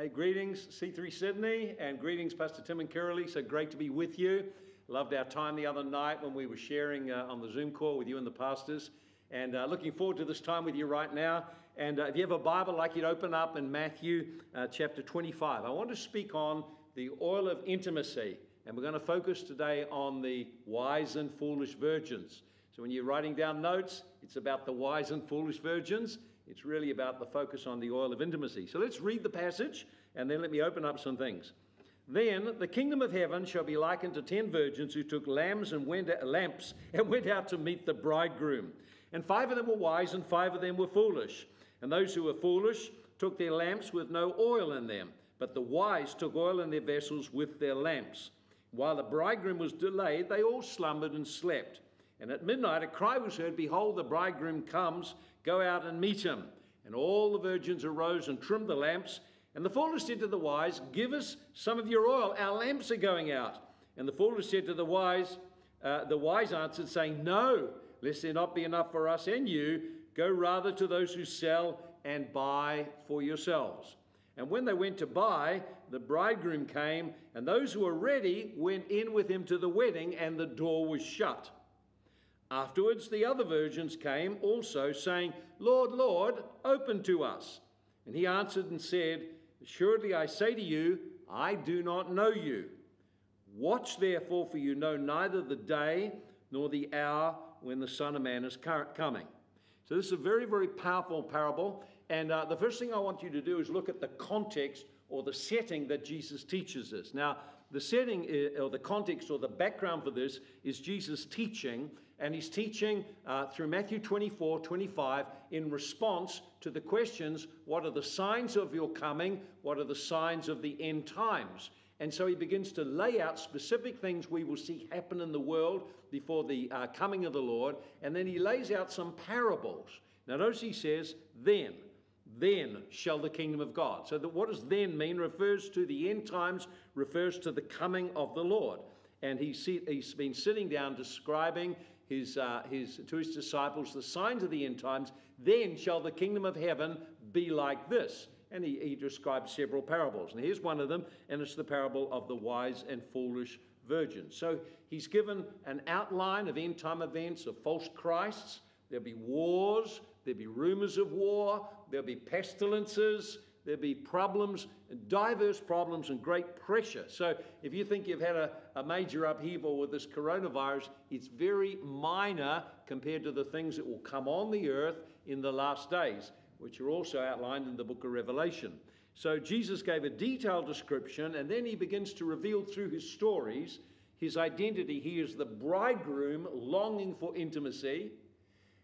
Hey, greetings, C3 Sydney, and greetings, Pastor Tim and Curly. So great to be with you. Loved our time the other night when we were sharing uh, on the Zoom call with you and the pastors. And uh, looking forward to this time with you right now. And uh, if you have a Bible, I'd like you to open up in Matthew uh, chapter 25. I want to speak on the oil of intimacy. And we're going to focus today on the wise and foolish virgins. So when you're writing down notes, it's about the wise and foolish virgins. It's really about the focus on the oil of intimacy. So let's read the passage and then let me open up some things. Then the kingdom of heaven shall be likened to ten virgins who took lambs and went out, lamps and went out to meet the bridegroom. And five of them were wise, and five of them were foolish. And those who were foolish took their lamps with no oil in them, but the wise took oil in their vessels with their lamps. While the bridegroom was delayed, they all slumbered and slept. And at midnight a cry was heard, Behold, the bridegroom comes, go out and meet him. And all the virgins arose and trimmed the lamps. And the foolish said to the wise, Give us some of your oil, our lamps are going out. And the foolish said to the wise, uh, The wise answered, saying, No, lest there not be enough for us and you, go rather to those who sell and buy for yourselves. And when they went to buy, the bridegroom came, and those who were ready went in with him to the wedding, and the door was shut. Afterwards, the other virgins came also, saying, Lord, Lord, open to us. And he answered and said, Assuredly I say to you, I do not know you. Watch therefore, for you know neither the day nor the hour when the Son of Man is coming. So, this is a very, very powerful parable. And uh, the first thing I want you to do is look at the context or the setting that Jesus teaches us. Now, the setting or the context or the background for this is Jesus teaching, and he's teaching uh, through Matthew 24, 25 in response to the questions what are the signs of your coming? What are the signs of the end times? And so he begins to lay out specific things we will see happen in the world before the uh, coming of the Lord. And then he lays out some parables. Now, notice he says, then then shall the kingdom of God. So that what does then mean refers to the end times, refers to the coming of the Lord. And he's, he's been sitting down describing his, uh, his, to his disciples the signs of the end times. Then shall the kingdom of heaven be like this. And he, he describes several parables. And here's one of them, and it's the parable of the wise and foolish virgins. So he's given an outline of end time events, of false Christs. There'll be wars, There'll be rumors of war, there'll be pestilences, there'll be problems, diverse problems, and great pressure. So, if you think you've had a, a major upheaval with this coronavirus, it's very minor compared to the things that will come on the earth in the last days, which are also outlined in the book of Revelation. So, Jesus gave a detailed description, and then he begins to reveal through his stories his identity. He is the bridegroom longing for intimacy.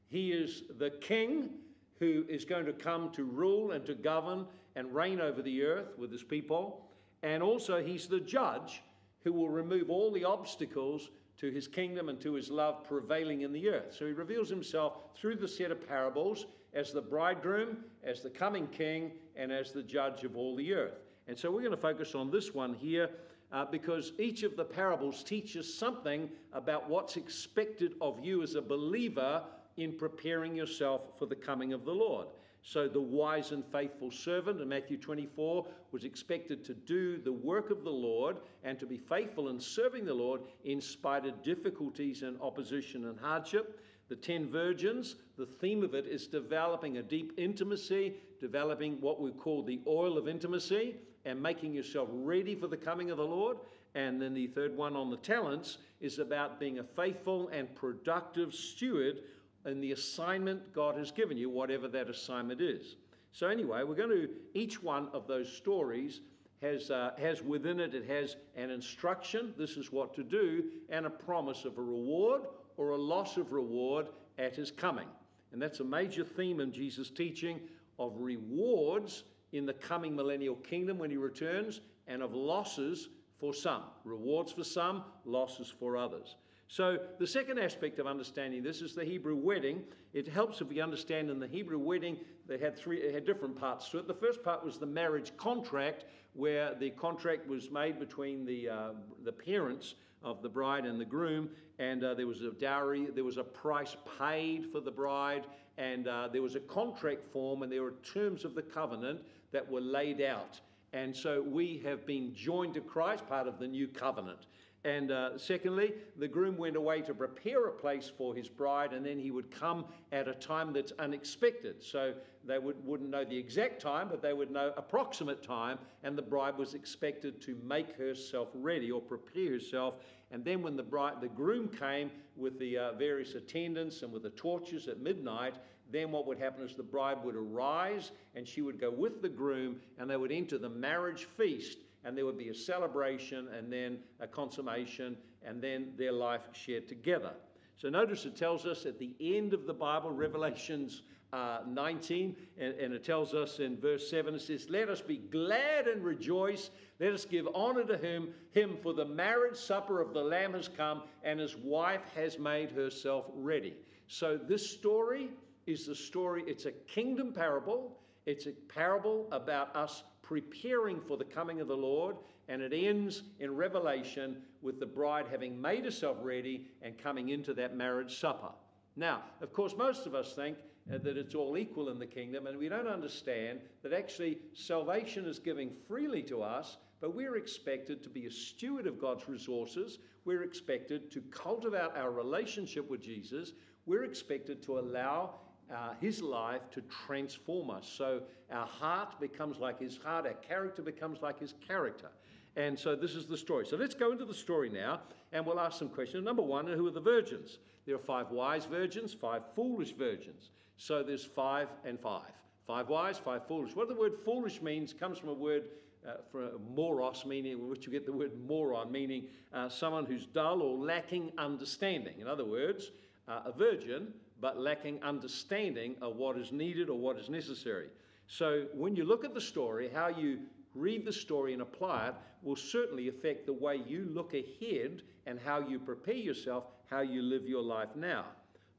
He is the king who is going to come to rule and to govern and reign over the earth with his people. And also, he's the judge who will remove all the obstacles to his kingdom and to his love prevailing in the earth. So he reveals himself through the set of parables as the bridegroom, as the coming king, and as the judge of all the earth. And so we're going to focus on this one here uh, because each of the parables teaches something about what's expected of you as a believer in preparing yourself for the coming of the Lord. So the wise and faithful servant in Matthew 24 was expected to do the work of the Lord and to be faithful in serving the Lord in spite of difficulties and opposition and hardship. The ten virgins, the theme of it is developing a deep intimacy, developing what we call the oil of intimacy, and making yourself ready for the coming of the Lord. And then the third one on the talents is about being a faithful and productive steward in the assignment God has given you, whatever that assignment is. So, anyway, we're going to, each one of those stories has, uh, has within it, it has an instruction, this is what to do, and a promise of a reward or a loss of reward at his coming. And that's a major theme in Jesus' teaching of rewards in the coming millennial kingdom when he returns, and of losses for some. Rewards for some, losses for others. So, the second aspect of understanding this is the Hebrew wedding. It helps if we understand in the Hebrew wedding, they had three, had different parts to it. The first part was the marriage contract, where the contract was made between the, uh, the parents of the bride and the groom, and uh, there was a dowry, there was a price paid for the bride, and uh, there was a contract form, and there were terms of the covenant that were laid out. And so we have been joined to Christ, part of the new covenant. And uh, secondly, the groom went away to prepare a place for his bride, and then he would come at a time that's unexpected. So they would, wouldn't know the exact time, but they would know approximate time, and the bride was expected to make herself ready or prepare herself. And then when the bride, the groom came with the uh, various attendants and with the torches at midnight, then what would happen is the bride would arise and she would go with the groom, and they would enter the marriage feast and there would be a celebration and then a consummation and then their life shared together. So notice it tells us at the end of the Bible, Revelations uh, 19, and, and, it tells us in verse 7, it says, Let us be glad and rejoice. Let us give honor to him, him, for the marriage supper of the Lamb has come, and his wife has made herself ready. So this story is the story, it's a kingdom parable. It's a parable about us preparing for the coming of the Lord, and it ends in Revelation with the bride having made herself ready and coming into that marriage supper. Now, of course, most of us think uh, that it's all equal in the kingdom, and we don't understand that actually salvation is giving freely to us, but we're expected to be a steward of God's resources. We're expected to cultivate our relationship with Jesus. We're expected to allow uh, his life to transform us. So our heart becomes like his heart, our character becomes like his character. And so this is the story. So let's go into the story now and we'll ask some questions. Number one, who are the virgins? There are five wise virgins, five foolish virgins. So there's five and five. Five wise, five foolish. What the word foolish means comes from a word uh, for moros, meaning which you get the word moron, meaning uh, someone who's dull or lacking understanding. In other words, uh, a virgin but lacking understanding of what is needed or what is necessary. So when you look at the story, how you read the story and apply it will certainly affect the way you look ahead and how you prepare yourself, how you live your life now.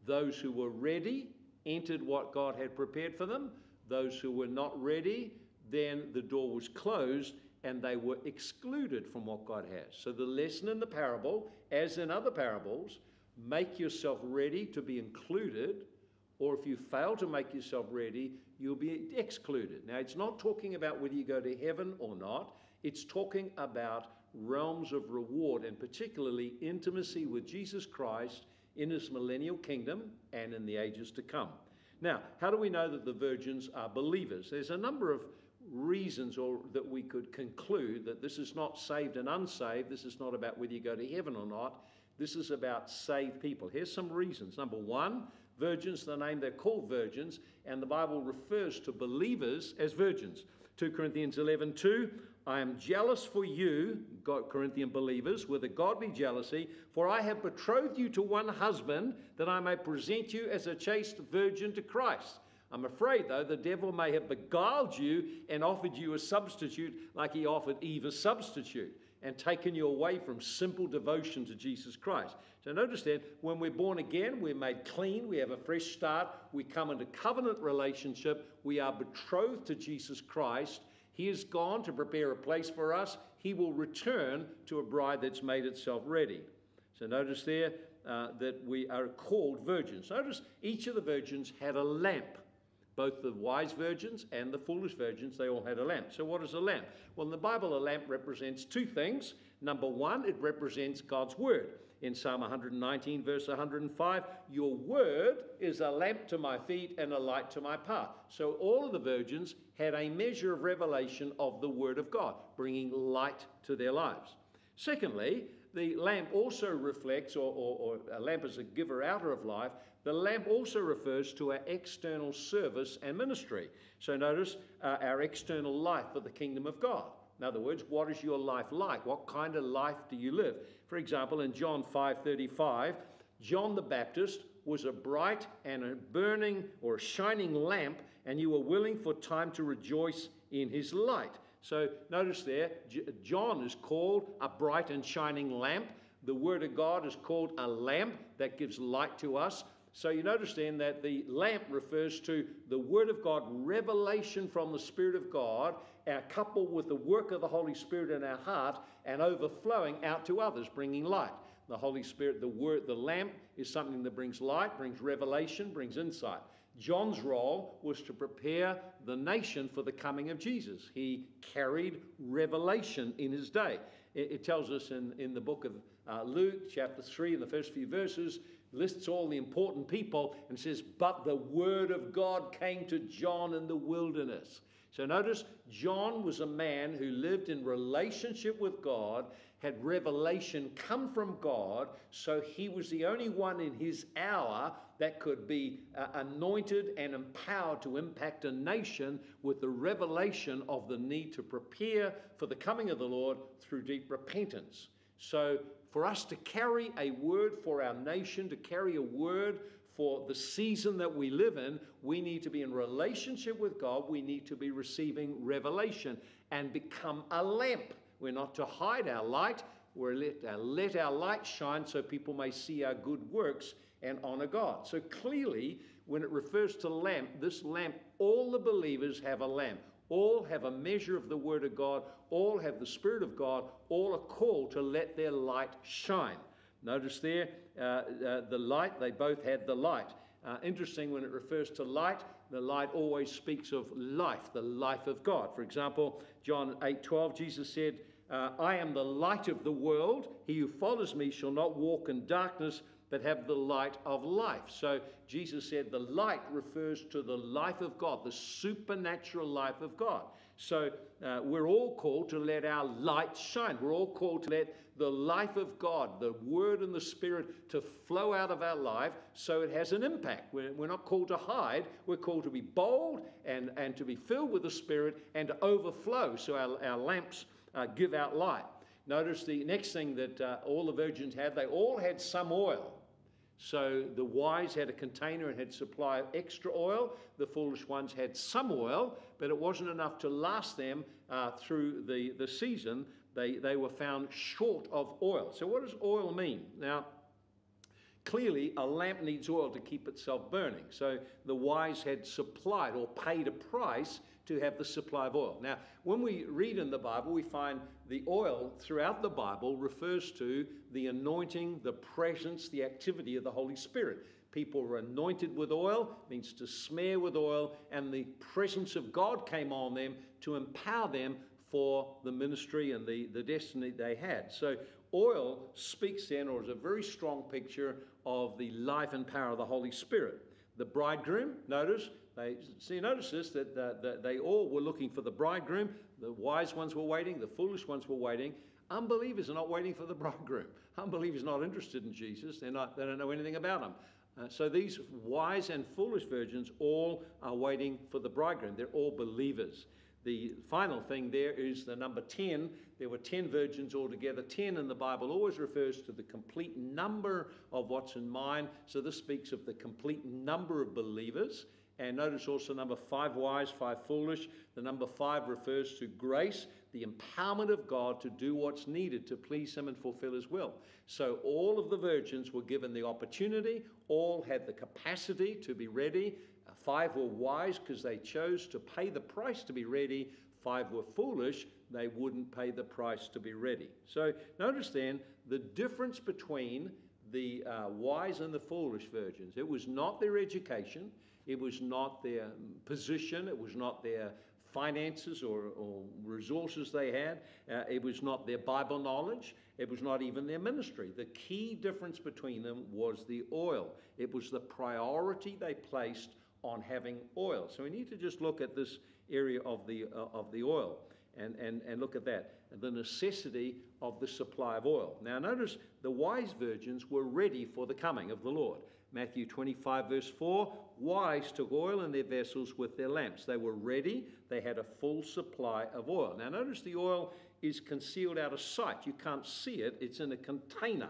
Those who were ready entered what God had prepared for them. Those who were not ready, then the door was closed and they were excluded from what God has. So the lesson in the parable, as in other parables, make yourself ready to be included, or if you fail to make yourself ready, you'll be excluded. Now, it's not talking about whether you go to heaven or not, it's talking about realms of reward and particularly intimacy with Jesus Christ in his millennial kingdom and in the ages to come. Now, how do we know that the virgins are believers? There's a number of reasons or that we could conclude that this is not saved and unsaved. This is not about whether you go to heaven or not. This is about saved people. Here's some reasons. Number one, virgins, the name they're called virgins, and the Bible refers to believers as virgins. 2 Corinthians 11 2, I am jealous for you, Corinthian believers, with a godly jealousy, for I have betrothed you to one husband, that I may present you as a chaste virgin to Christ. I'm afraid, though, the devil may have beguiled you and offered you a substitute like he offered Eve a substitute and taken you away from simple devotion to Jesus Christ. So notice then, when we're born again, we're made clean, we have a fresh start, we come into covenant relationship, we are betrothed to Jesus Christ. He is gone to prepare a place for us. He will return to a bride that's made itself ready. So notice there uh, that we are called virgins. Notice each of the virgins had a lamp. Both the wise virgins and the foolish virgins, they all had a lamp. So, what is a lamp? Well, in the Bible, a lamp represents two things. Number one, it represents God's word. In Psalm 119, verse 105, your word is a lamp to my feet and a light to my path. So, all of the virgins had a measure of revelation of the word of God, bringing light to their lives. Secondly, the lamp also reflects, or, or, or a lamp is a giver outer of life, the lamp also refers to our external service and ministry. So notice uh, our external life for the kingdom of God. In other words, what is your life like? What kind of life do you live? For example, in John 5:35, John the Baptist was a bright and a burning or a shining lamp, and you were willing for time to rejoice in his light. So notice there, John is called a bright and shining lamp. The Word of God is called a lamp that gives light to us. So you notice then that the lamp refers to the Word of God, revelation from the Spirit of God, coupled with the work of the Holy Spirit in our heart and overflowing out to others, bringing light. The Holy Spirit, the Word, the lamp is something that brings light, brings revelation, brings insight. John's role was to prepare the nation for the coming of Jesus. He carried revelation in his day. It, it tells us in, in the book of uh, Luke, chapter 3, in the first few verses, lists all the important people and says, But the word of God came to John in the wilderness. So notice, John was a man who lived in relationship with God, had revelation come from God, so he was the only one in his hour that could be uh, anointed and empowered to impact a nation with the revelation of the need to prepare for the coming of the Lord through deep repentance. So, for us to carry a word for our nation, to carry a word for the season that we live in, we need to be in relationship with God. We need to be receiving revelation and become a lamp. We're not to hide our light. We're let, uh, let our light shine so people may see our good works and honor God. So clearly, when it refers to lamp, this lamp, all the believers have a lamp. All have a measure of the Word of God. All have the Spirit of God. All are called to let their light shine. Notice there, uh, uh, the light, they both had the light. Uh, interesting when it refers to light, the light always speaks of life, the life of God. For example, John 8 12, Jesus said, uh, I am the light of the world. He who follows me shall not walk in darkness, but have the light of life. So Jesus said the light refers to the life of God, the supernatural life of God. So uh, we're all called to let our light shine. We're all called to let the life of God, the Word and the Spirit, to flow out of our life so it has an impact. We're, we're not called to hide. We're called to be bold and, and to be filled with the Spirit and to overflow so our, our lamps uh, give out light. Notice the next thing that uh, all the virgins had, they all had some oil. So the wise had a container and had supply of extra oil. The foolish ones had some oil, but it wasn't enough to last them uh, through the, the season. They, they were found short of oil. So what does oil mean? Now, clearly a lamp needs oil to keep itself burning. So the wise had supplied or paid a price to have the supply of oil. Now, when we read in the Bible, we find the oil throughout the Bible refers to the anointing, the presence, the activity of the Holy Spirit. People were anointed with oil, means to smear with oil, and the presence of God came on them to empower them for the ministry and the, the destiny they had. So, oil speaks then, or is a very strong picture of the life and power of the Holy Spirit. The bridegroom, notice, they, see, notice this that, that, that they all were looking for the bridegroom. The wise ones were waiting, the foolish ones were waiting. Unbelievers are not waiting for the bridegroom. Unbelievers are not interested in Jesus, They're not, they don't know anything about him. Uh, so these wise and foolish virgins all are waiting for the bridegroom. They're all believers. The final thing there is the number 10. There were 10 virgins altogether. 10 in the Bible always refers to the complete number of what's in mind. So this speaks of the complete number of believers. And notice also number five wise, five foolish. The number five refers to grace, the empowerment of God to do what's needed to please Him and fulfill His will. So all of the virgins were given the opportunity, all had the capacity to be ready. Five were wise because they chose to pay the price to be ready. Five were foolish, they wouldn't pay the price to be ready. So notice then the difference between the uh, wise and the foolish virgins. It was not their education. It was not their position, it was not their finances or, or resources they had, uh, it was not their Bible knowledge, it was not even their ministry. The key difference between them was the oil, it was the priority they placed on having oil. So we need to just look at this area of the, uh, of the oil and, and, and look at that the necessity of the supply of oil. Now, notice the wise virgins were ready for the coming of the Lord. Matthew 25, verse 4 Wise took oil in their vessels with their lamps. They were ready, they had a full supply of oil. Now, notice the oil is concealed out of sight. You can't see it, it's in a container.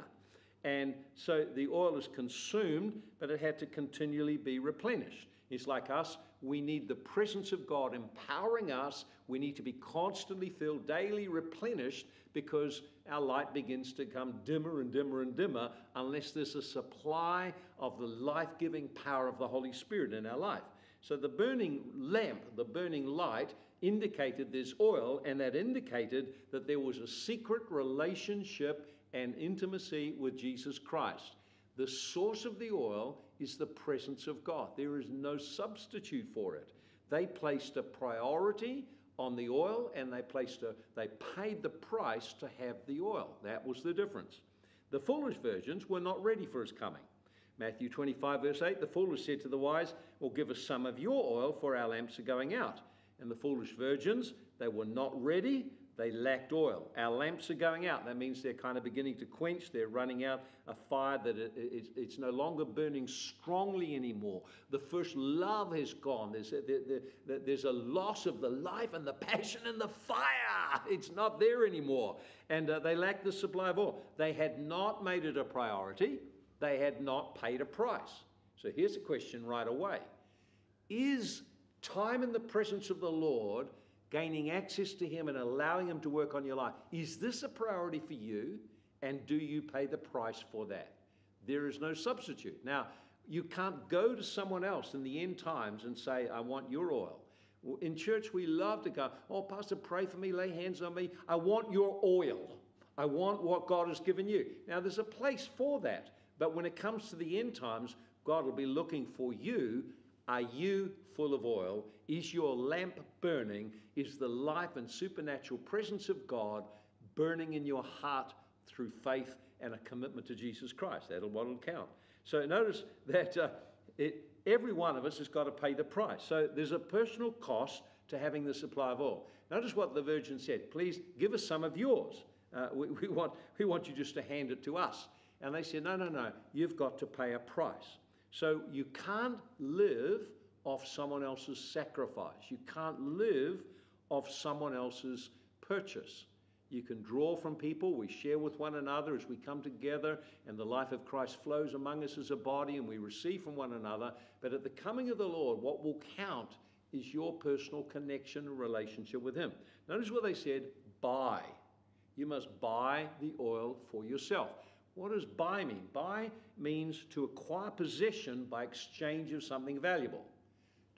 And so the oil is consumed, but it had to continually be replenished. It's like us, we need the presence of God empowering us. We need to be constantly filled, daily replenished, because our light begins to come dimmer and dimmer and dimmer unless there's a supply of the life giving power of the Holy Spirit in our life. So the burning lamp, the burning light, indicated there's oil, and that indicated that there was a secret relationship and intimacy with Jesus Christ. The source of the oil is the presence of God. There is no substitute for it. They placed a priority on the oil and they placed a they paid the price to have the oil. That was the difference. The foolish virgins were not ready for his coming. Matthew 25, verse 8 The foolish said to the wise, Well, give us some of your oil, for our lamps are going out. And the foolish virgins, they were not ready, they lacked oil. Our lamps are going out. That means they're kind of beginning to quench. They're running out a fire that it, it, it's no longer burning strongly anymore. The first love has gone. There's a, there, there's a loss of the life and the passion and the fire. It's not there anymore. And uh, they lack the supply of oil. They had not made it a priority, they had not paid a price. So here's a question right away Is time in the presence of the Lord gaining access to Him and allowing Him to work on your life. Is this a priority for you? And do you pay the price for that? There is no substitute. Now, you can't go to someone else in the end times and say, I want your oil. In church, we love to go, Oh, Pastor, pray for me, lay hands on me. I want your oil. I want what God has given you. Now, there's a place for that. But when it comes to the end times, God will be looking for you. Are you full of oil? Is your lamp burning? Is the life and supernatural presence of God burning in your heart through faith and a commitment to Jesus Christ? That'll what will count. So notice that uh, it, every one of us has got to pay the price. So there's a personal cost to having the supply of oil. Notice what the virgin said. Please give us some of yours. Uh, we, we, want, we want you just to hand it to us. And they said, no, no, no, you've got to pay a price. So you can't live off someone else's sacrifice. You can't live off someone else's purchase. You can draw from people. We share with one another as we come together, and the life of Christ flows among us as a body, and we receive from one another. But at the coming of the Lord, what will count is your personal connection and relationship with Him. Notice what they said buy. You must buy the oil for yourself. What does buy mean? Buy means to acquire possession by exchange of something valuable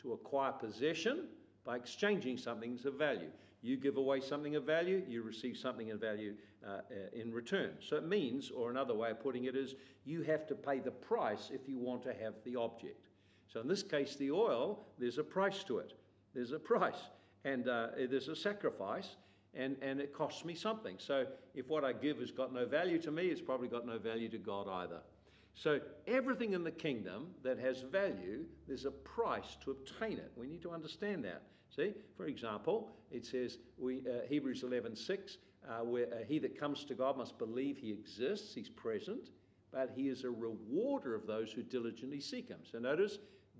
to acquire possession by exchanging something of value. You give away something of value, you receive something of value uh, uh, in return. So it means, or another way of putting it is, you have to pay the price if you want to have the object. So in this case, the oil, there's a price to it. There's a price, and uh, there's a sacrifice, and, and it costs me something. So if what I give has got no value to me, it's probably got no value to God either. So, everything in the kingdom that has value, there's a price to obtain it. We need to understand that. See, for example, it says, we, uh, Hebrews 11 6, uh, where uh, he that comes to God must believe he exists, he's present, but he is a rewarder of those who diligently seek him. So, notice,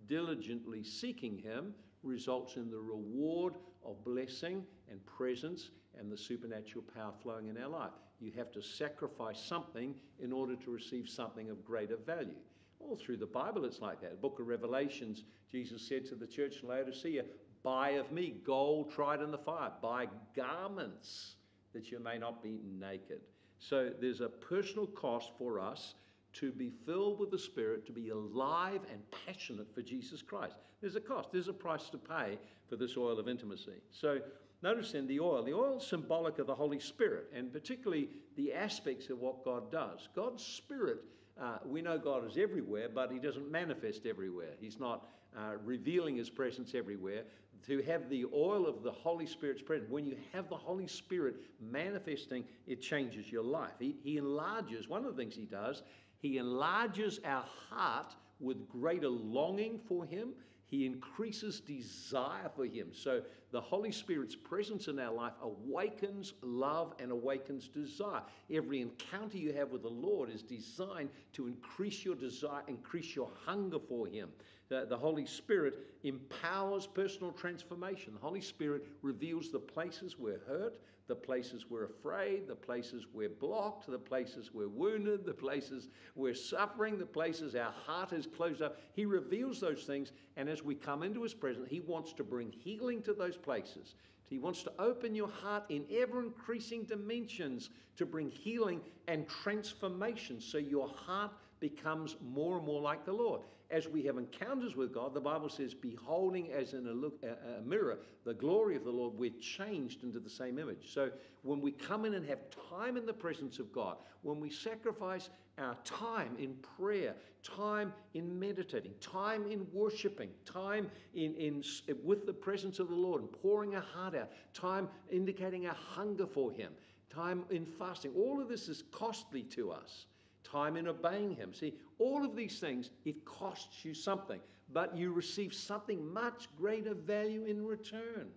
diligently seeking him results in the reward of blessing and presence and the supernatural power flowing in our life. You have to sacrifice something in order to receive something of greater value. All through the Bible, it's like that. The book of Revelations, Jesus said to the church in Laodicea, Buy of me gold tried in the fire, buy garments that you may not be naked. So there's a personal cost for us to be filled with the Spirit, to be alive and passionate for Jesus Christ. There's a cost, there's a price to pay for this oil of intimacy. So Notice in the oil, the oil is symbolic of the Holy Spirit, and particularly the aspects of what God does. God's Spirit, uh, we know God is everywhere, but He doesn't manifest everywhere. He's not uh, revealing His presence everywhere. To have the oil of the Holy Spirit's presence, when you have the Holy Spirit manifesting, it changes your life. He, he enlarges, one of the things He does, He enlarges our heart with greater longing for Him he increases desire for Him. So the Holy Spirit's presence in our life awakens love and awakens desire. Every encounter you have with the Lord is designed to increase your desire, increase your hunger for Him. The, the Holy Spirit empowers personal transformation. The Holy Spirit reveals the places we're hurt, the places we're afraid, the places we're blocked, the places we're wounded, the places we're suffering, the places our heart is closed up. He reveals those things, and as we come into His presence, He wants to bring healing to those places. He wants to open your heart in ever increasing dimensions to bring healing and transformation so your heart becomes more and more like the Lord. As we have encounters with God, the Bible says, beholding as in a, look, a, a mirror the glory of the Lord, we're changed into the same image. So when we come in and have time in the presence of God, when we sacrifice our time in prayer, time in meditating, time in worshiping, time in, in, with the presence of the Lord and pouring our heart out, time indicating our hunger for Him, time in fasting, all of this is costly to us time in obeying Him. See, all of these things, it costs you something, but you receive something much greater value in return.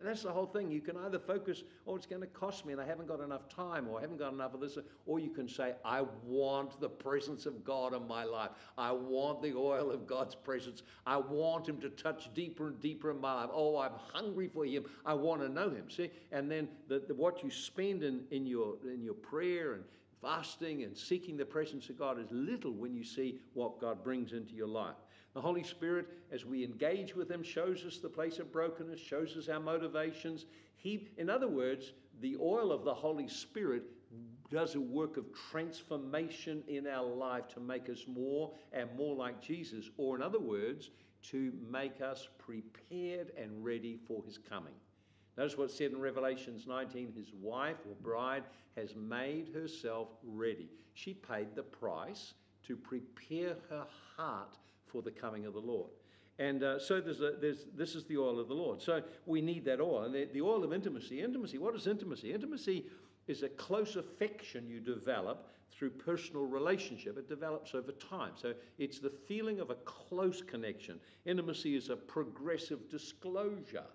And that's the whole thing. You can either focus, oh, it's going to cost me and I haven't got enough time or I haven't got enough of this, or you can say, I want the presence of God in my life. I want the oil of God's presence. I want Him to touch deeper and deeper in my life. Oh, I'm hungry for Him. I want to know Him. See? And then the, the, what you spend in, in, your, in your prayer and fasting and seeking the presence of God is little when you see what God brings into your life. The Holy Spirit, as we engage with Him, shows us the place of brokenness, shows us our motivations. He, in other words, the oil of the Holy Spirit does a work of transformation in our life to make us more and more like Jesus, or in other words, to make us prepared and ready for His coming. Notice what's said in Revelations 19 his wife or bride has made herself ready. She paid the price to prepare her heart for the coming of the Lord. And uh, so there's a, there's, this is the oil of the Lord. So we need that oil. And the, the oil of intimacy. Intimacy, what is intimacy? Intimacy is a close affection you develop through personal relationship. It develops over time. So it's the feeling of a close connection. Intimacy is a progressive disclosure.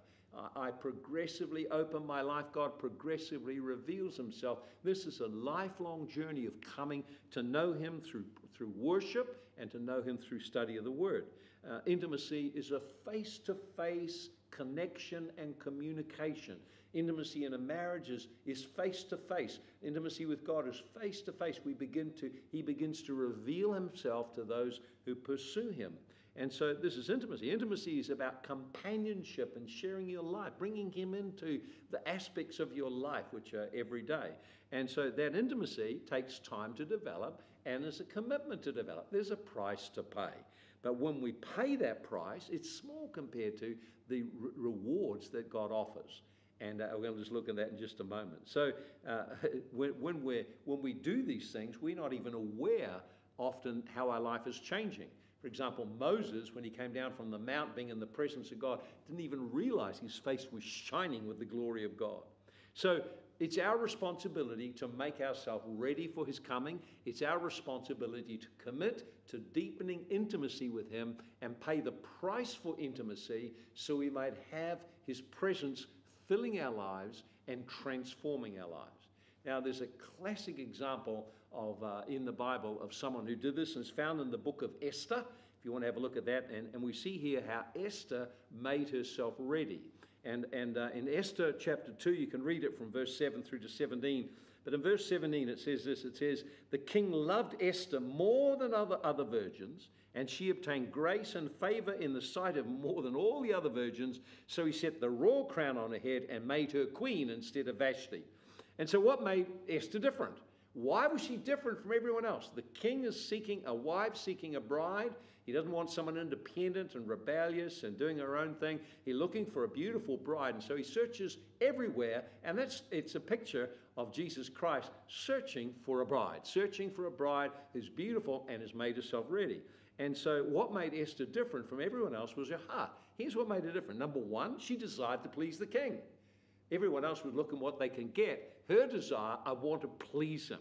I progressively open my life. God progressively reveals himself. This is a lifelong journey of coming to know him through, through worship and to know him through study of the word. Uh, intimacy is a face to face connection and communication. Intimacy in a marriage is face to face. Intimacy with God is face to face. We begin to, he begins to reveal himself to those who pursue him. And so this is intimacy. Intimacy is about companionship and sharing your life, bringing Him into the aspects of your life which are every day. And so that intimacy takes time to develop and is a commitment to develop. There's a price to pay. But when we pay that price, it's small compared to the re- rewards that God offers. And uh, we're going to just look at that in just a moment. So uh, when, when, we when we do these things, we're not even aware often how our life is changing. For example, Moses, when he came down from the mount being in the presence of God, didn't even realize his face was shining with the glory of God. So it's our responsibility to make ourselves ready for his coming. It's our responsibility to commit to deepening intimacy with him and pay the price for intimacy so we might have his presence filling our lives and transforming our lives. Now, there's a classic example of, uh, in the Bible of someone who did this, and it's found in the book of Esther. If you want to have a look at that, and, and we see here how Esther made herself ready. And, and uh, in Esther chapter 2, you can read it from verse 7 through to 17. But in verse 17, it says this it says, The king loved Esther more than other, other virgins, and she obtained grace and favor in the sight of more than all the other virgins. So he set the royal crown on her head and made her queen instead of Vashti. And so, what made Esther different? Why was she different from everyone else? The king is seeking a wife, seeking a bride. He doesn't want someone independent and rebellious and doing her own thing. He's looking for a beautiful bride. And so he searches everywhere. And that's it's a picture of Jesus Christ searching for a bride, searching for a bride who's beautiful and has made herself ready. And so what made Esther different from everyone else was her heart. Here's what made her different. Number one, she desired to please the king. Everyone else would look at what they can get. Her desire, I want to please Him.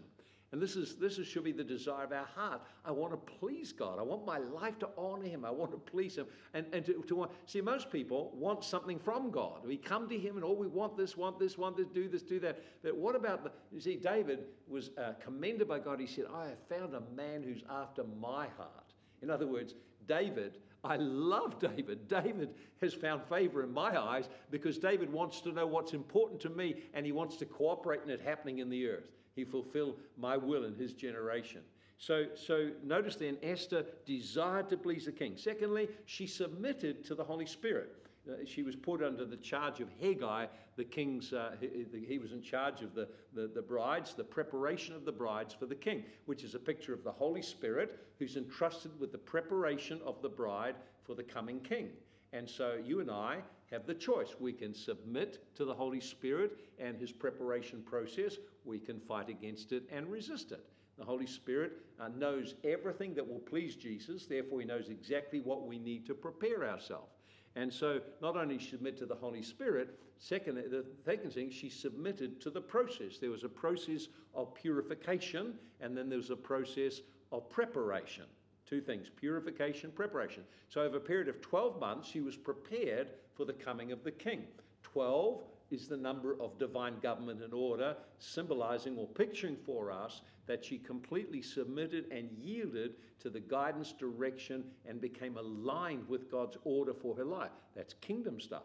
And this is this is, should be the desire of our heart. I want to please God. I want my life to honor Him. I want to please Him. And, and to, to want, see, most people want something from God. We come to Him and, oh, we want this, want this, want this, do this, do that. But what about the, you see, David was uh, commended by God. He said, I have found a man who's after my heart. In other words, David I love David. David has found favor in my eyes because David wants to know what's important to me and he wants to cooperate in it happening in the earth. He fulfill my will in his generation. So, so notice then, Esther desired to please the king. Secondly, she submitted to the Holy Spirit. Uh, she was put under the charge of Hegai, the king's, uh, he, he, was in charge of the, the, the brides, the preparation of the brides for the king, which is a picture of the Holy Spirit who's entrusted with the preparation of the bride for the coming king. And so you and I have the choice. We can submit to the Holy Spirit and his preparation process, we can fight against it and resist it. The Holy Spirit uh, knows everything that will please Jesus, therefore, He knows exactly what we need to prepare ourselves. And so, not only submit to the Holy Spirit, second, the second thing, she submitted to the process. There was a process of purification, and then there was a process of preparation. Two things purification, preparation. So, over a period of 12 months, she was prepared for the coming of the king. 12 is the number of divine government and order, symbolizing or picturing for us that she completely submitted and yielded to the guidance, direction, and became aligned with God's order for her life. That's kingdom stuff.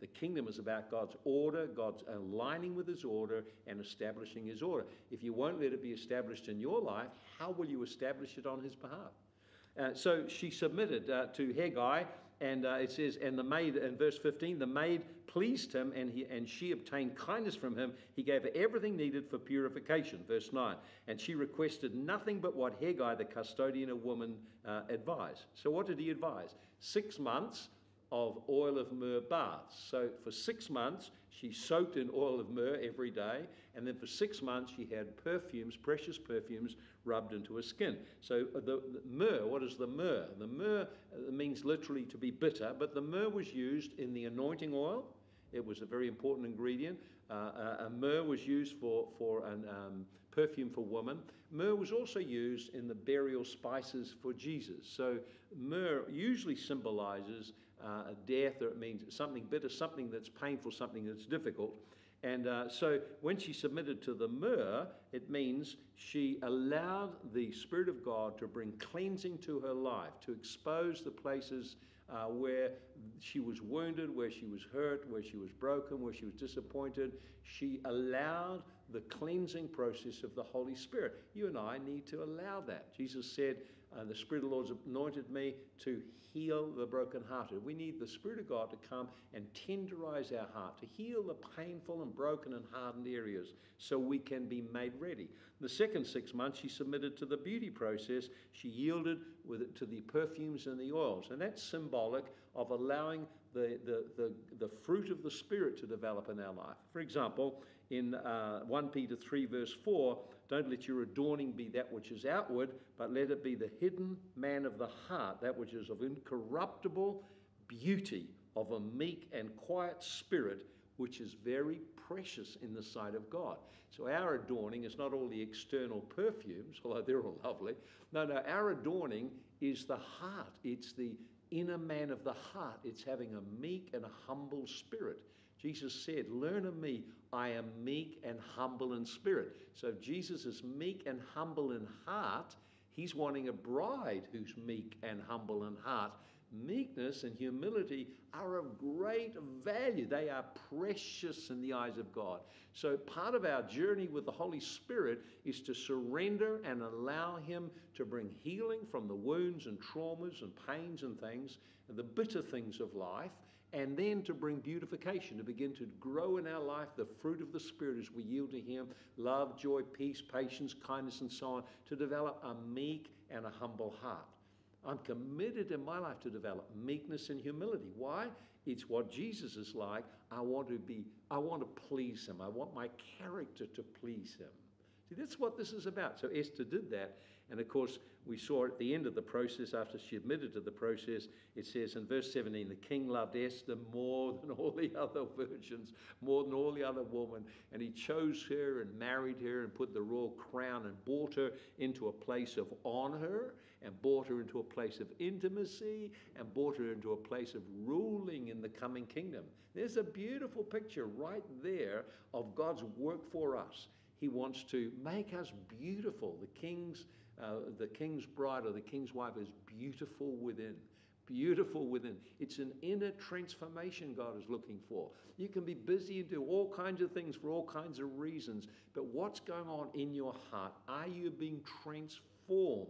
The kingdom is about God's order, God's aligning with His order and establishing His order. If you won't let it be established in your life, how will you establish it on His behalf? Uh, so she submitted uh, to Hegai, and uh, it says, and the maid, in verse 15, the maid pleased him, and, he, and she obtained kindness from him. He gave her everything needed for purification. Verse 9. And she requested nothing but what Hegai, the custodian of woman, uh, advised. So, what did he advise? Six months of oil of myrrh baths. So for six months, she soaked in oil of myrrh every day, and then for six months, she had perfumes, precious perfumes, rubbed into her skin. So uh, the, the myrrh, what is the myrrh? The myrrh uh, means literally to be bitter, but the myrrh was used in the anointing oil. It was a very important ingredient. Uh, uh, myrrh was used for, for an um, perfume for women. Myrrh was also used in the burial spices for Jesus. So myrrh usually symbolizes uh, death, or it means something bitter, something that's painful, something that's difficult. And uh, so when she submitted to the myrrh, it means she allowed the Spirit of God to bring cleansing to her life, to expose the places uh, where she was wounded, where she was hurt, where she was broken, where she was disappointed. She allowed the cleansing process of the Holy Spirit. You and I need to allow that. Jesus said, uh, The Spirit of the Lord has anointed me to heal the brokenhearted. We need the Spirit of God to come and tenderize our heart, to heal the painful and broken and hardened areas so we can be made ready. The second six months, she submitted to the beauty process. She yielded with it to the perfumes and the oils. And that's symbolic of allowing the, the, the, the fruit of the Spirit to develop in our life. For example, in uh, 1 Peter 3, verse 4, don't let your adorning be that which is outward, but let it be the hidden man of the heart, that which is of incorruptible beauty, of a meek and quiet spirit, which is very precious in the sight of God. So our adorning is not all the external perfumes, although they're all lovely. No, no, our adorning is the heart. It's the inner man of the heart. It's having a meek and a humble spirit. Jesus said, Learn of me, I am meek and humble in spirit. So if Jesus is meek and humble in heart, he's wanting a bride who's meek and humble in heart. Meekness and humility are of great value. They are precious in the eyes of God. So, part of our journey with the Holy Spirit is to surrender and allow Him to bring healing from the wounds and traumas and pains and things, and the bitter things of life, and then to bring beautification, to begin to grow in our life the fruit of the Spirit as we yield to Him love, joy, peace, patience, kindness, and so on, to develop a meek and a humble heart. I'm committed in my life to develop meekness and humility. Why? It's what Jesus is like. I want to be, I want to please Him. I want my character to please Him. See, that's what this is about. So Esther did that. And of course, we saw at the end of the process, after she admitted to the process, it says in verse 17, the king loved Esther more than all the other virgins, more than all the other women. And he chose her and married her and put the royal crown and brought her into a place of honor and brought her into a place of intimacy and brought her into a place of ruling in the coming kingdom. There's a beautiful picture right there of God's work for us. He wants to make us beautiful. The king's uh, the king's bride or the king's wife is beautiful within. Beautiful within. It's an inner transformation God is looking for. You can be busy and do all kinds of things for all kinds of reasons, but what's going on in your heart? Are you being transformed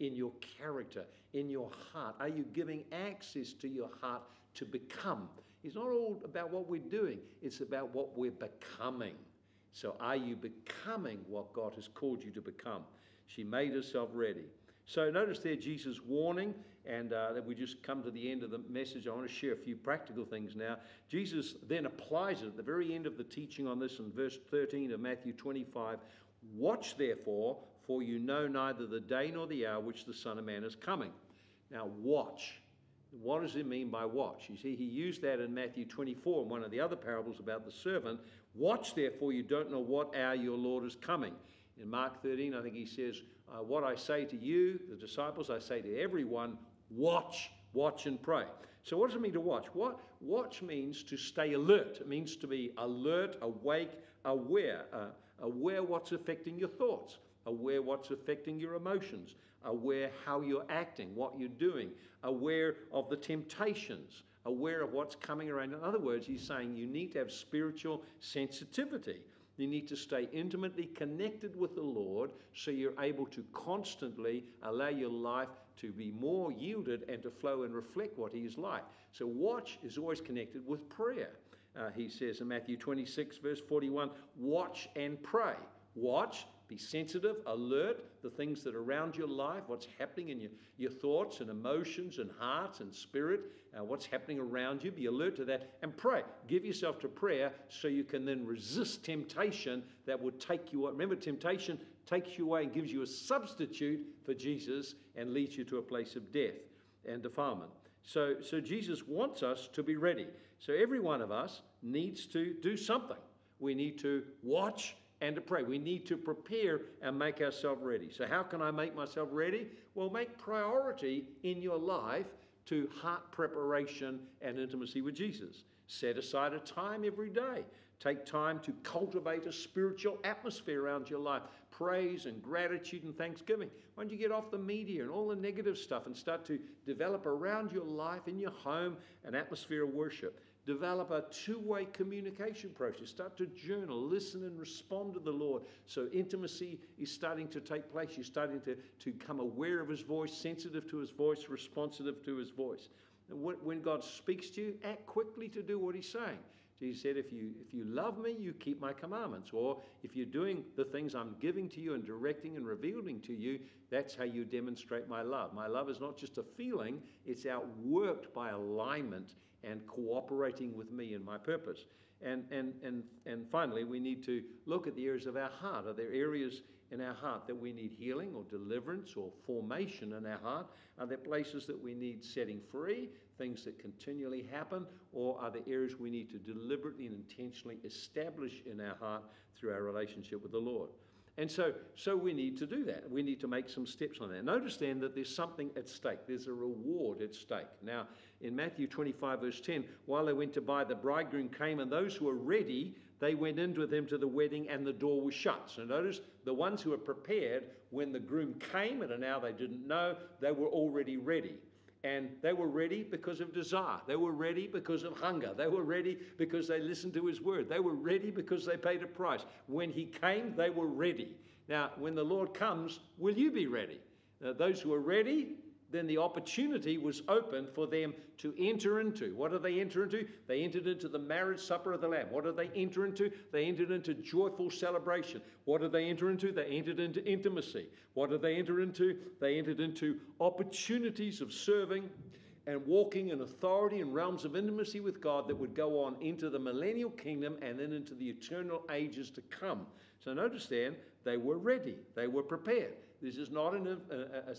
in your character, in your heart? Are you giving access to your heart to become. It's not all about what we're doing, it's about what we're becoming. So, are you becoming what God has called you to become? She made herself ready. So, notice there Jesus' warning, and uh, that we just come to the end of the message. I want to share a few practical things now. Jesus then applies it at the very end of the teaching on this in verse 13 of Matthew 25. Watch therefore, for you know neither the day nor the hour which the Son of Man is coming. Now, watch. What does it mean by watch? You see, he used that in Matthew 24 in one of the other parables about the servant. Watch, therefore, you don't know what hour your Lord is coming. In Mark 13, I think he says, uh, What I say to you, the disciples, I say to everyone, watch, watch and pray. So, what does it mean to watch? What, watch means to stay alert. It means to be alert, awake, aware, uh, aware what's affecting your thoughts, aware what's affecting your emotions, aware how you're acting, what you're doing, aware of the temptations, aware of what's coming around. In other words, he's saying you need to have spiritual sensitivity. You need to stay intimately connected with the Lord so you're able to constantly allow your life to be more yielded and to flow and reflect what He is like. So, watch is always connected with prayer. Uh, he says in Matthew 26, verse 41, watch and pray. Watch be sensitive, alert, the things that are around your life, what's happening in your, your thoughts and emotions and heart and spirit, uh, what's happening around you. Be alert to that and pray. Give yourself to prayer so you can then resist temptation that would take you away. Remember, temptation takes you away and gives you a substitute for Jesus and leads you to a place of death and defilement. So, so Jesus wants us to be ready. So every one of us needs to do something. We need to watch and to pray. We need to prepare and make ourselves ready. So, how can I make myself ready? Well, make priority in your life to heart preparation and intimacy with Jesus. Set aside a time every day. Take time to cultivate a spiritual atmosphere around your life. Praise and gratitude and thanksgiving. Why don't you get off the media and all the negative stuff and start to develop around your life, in your home, an atmosphere of worship? Develop a two way communication process. Start to journal, listen, and respond to the Lord. So intimacy is starting to take place. You're starting to, to become aware of His voice, sensitive to His voice, responsive to His voice. And when God speaks to you, act quickly to do what He's saying. Jesus said, if you, if you love me, you keep my commandments. Or if you're doing the things I'm giving to you and directing and revealing to you, that's how you demonstrate my love. My love is not just a feeling, it's outworked by alignment and cooperating with me in my purpose. And, and, and, and finally, we need to look at the areas of our heart. Are there areas in our heart that we need healing or deliverance or formation in our heart? Are there places that we need setting free, things that continually happen? Or are there areas we need to deliberately and intentionally establish in our heart through our relationship with the Lord? And so, so we need to do that. We need to make some steps on that. Notice then that there's something at stake. There's a reward at stake. Now, in Matthew 25, verse 10, while they went to buy, the bridegroom came, and those who were ready, they went in with him to the wedding, and the door was shut. So notice the ones who were prepared, when the groom came at an hour they didn't know, they were already ready. And they were ready because of desire. They were ready because of hunger. They were ready because they listened to his word. They were ready because they paid a price. When he came, they were ready. Now, when the Lord comes, will you be ready? Now, those who are ready, then the opportunity was open for them to enter into. What did they enter into? They entered into the marriage supper of the Lamb. What did they enter into? They entered into joyful celebration. What did they enter into? They entered into intimacy. What did they enter into? They entered into opportunities of serving and walking in authority and realms of intimacy with God that would go on into the millennial kingdom and then into the eternal ages to come. So notice then, they were ready, they were prepared. This is not an, a, a,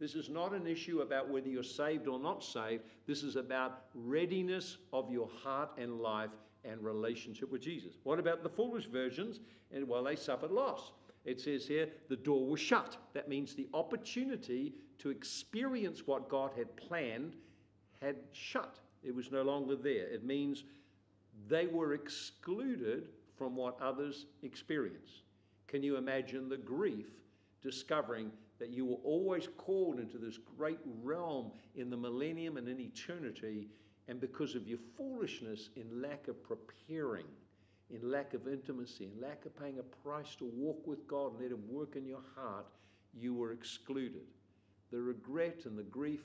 this is not an issue about whether you're saved or not saved. This is about readiness of your heart and life and relationship with Jesus. What about the foolish virgins? And well, they suffered loss. It says here the door was shut. That means the opportunity to experience what God had planned had shut. It was no longer there. It means they were excluded from what others experience. Can you imagine the grief discovering that you were always called into this great realm in the millennium and in eternity, and because of your foolishness in lack of preparing, in lack of intimacy, in lack of paying a price to walk with God and let Him work in your heart, you were excluded. The regret and the grief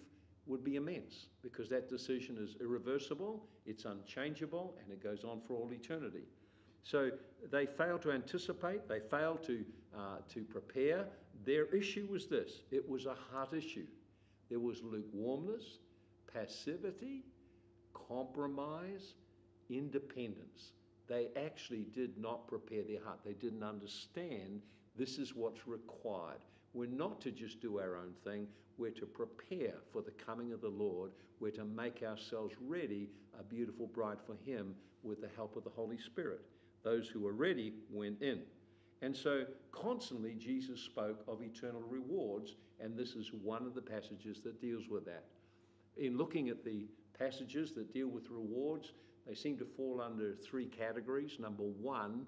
would be immense because that decision is irreversible, it's unchangeable, and it goes on for all eternity. So they fail to anticipate, they fail to, uh, to prepare. Their issue was this it was a heart issue. There was lukewarmness, passivity, compromise, independence. They actually did not prepare their heart. They didn't understand this is what's required. We're not to just do our own thing, we're to prepare for the coming of the Lord. We're to make ourselves ready, a beautiful bride for Him, with the help of the Holy Spirit. Those who were ready went in. And so, constantly, Jesus spoke of eternal rewards, and this is one of the passages that deals with that. In looking at the passages that deal with rewards, they seem to fall under three categories. Number one,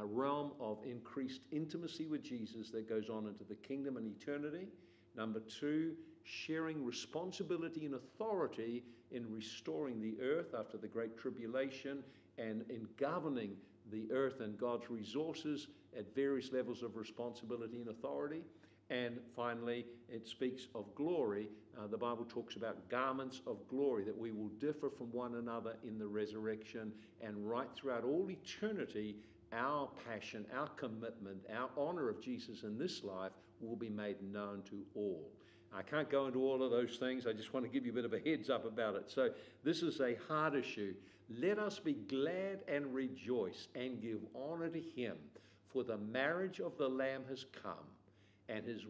a realm of increased intimacy with Jesus that goes on into the kingdom and eternity. Number two, sharing responsibility and authority in restoring the earth after the Great Tribulation and in governing the earth and God's resources at various levels of responsibility and authority. And finally, it speaks of glory. Uh, the Bible talks about garments of glory, that we will differ from one another in the resurrection. And right throughout all eternity, our passion, our commitment, our honor of Jesus in this life will be made known to all. I can't go into all of those things. I just want to give you a bit of a heads up about it. So, this is a hard issue. Let us be glad and rejoice and give honor to him, for the marriage of the Lamb has come, and his,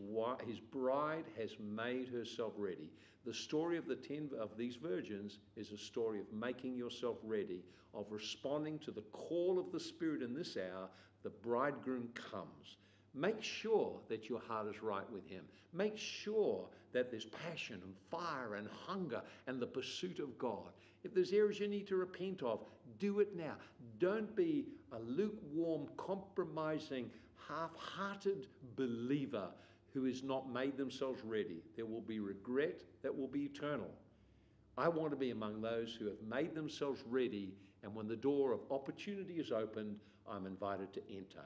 his bride has made herself ready. The story of the ten of these virgins is a story of making yourself ready, of responding to the call of the Spirit in this hour. The bridegroom comes. Make sure that your heart is right with Him. Make sure that there's passion and fire and hunger and the pursuit of God. If there's areas you need to repent of, do it now. Don't be a lukewarm, compromising, half hearted believer who has not made themselves ready. There will be regret that will be eternal. I want to be among those who have made themselves ready, and when the door of opportunity is opened, I'm invited to enter.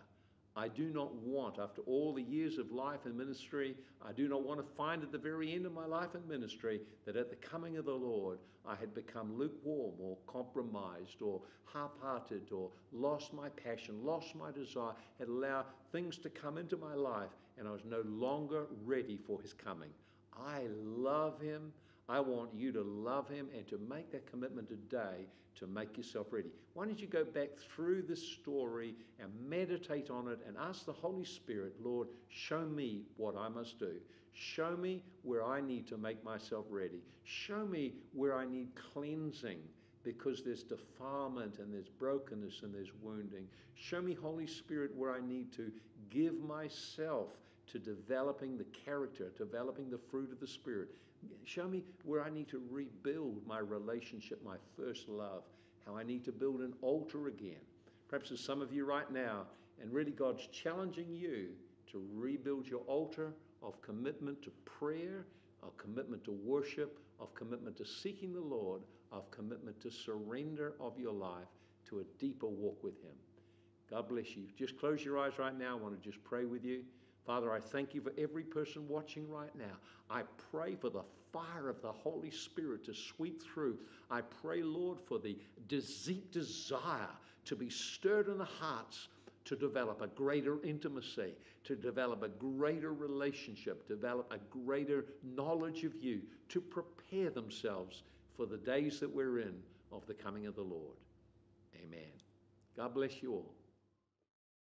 I do not want, after all the years of life and ministry, I do not want to find at the very end of my life and ministry that at the coming of the Lord I had become lukewarm or compromised or half hearted or lost my passion, lost my desire, had allowed things to come into my life and I was no longer ready for his coming. I love him. I want you to love him and to make that commitment today to make yourself ready. Why don't you go back through this story and meditate on it and ask the Holy Spirit, Lord, show me what I must do. Show me where I need to make myself ready. Show me where I need cleansing because there's defilement and there's brokenness and there's wounding. Show me, Holy Spirit, where I need to give myself to developing the character, developing the fruit of the Spirit. Show me where I need to rebuild my relationship, my first love, how I need to build an altar again. Perhaps there's some of you right now, and really God's challenging you to rebuild your altar of commitment to prayer, of commitment to worship, of commitment to seeking the Lord, of commitment to surrender of your life to a deeper walk with Him. God bless you. Just close your eyes right now. I want to just pray with you. Father, I thank you for every person watching right now. I pray for the fire of the Holy Spirit to sweep through. I pray, Lord, for the deep desire to be stirred in the hearts to develop a greater intimacy, to develop a greater relationship, develop a greater knowledge of you, to prepare themselves for the days that we're in of the coming of the Lord. Amen. God bless you all.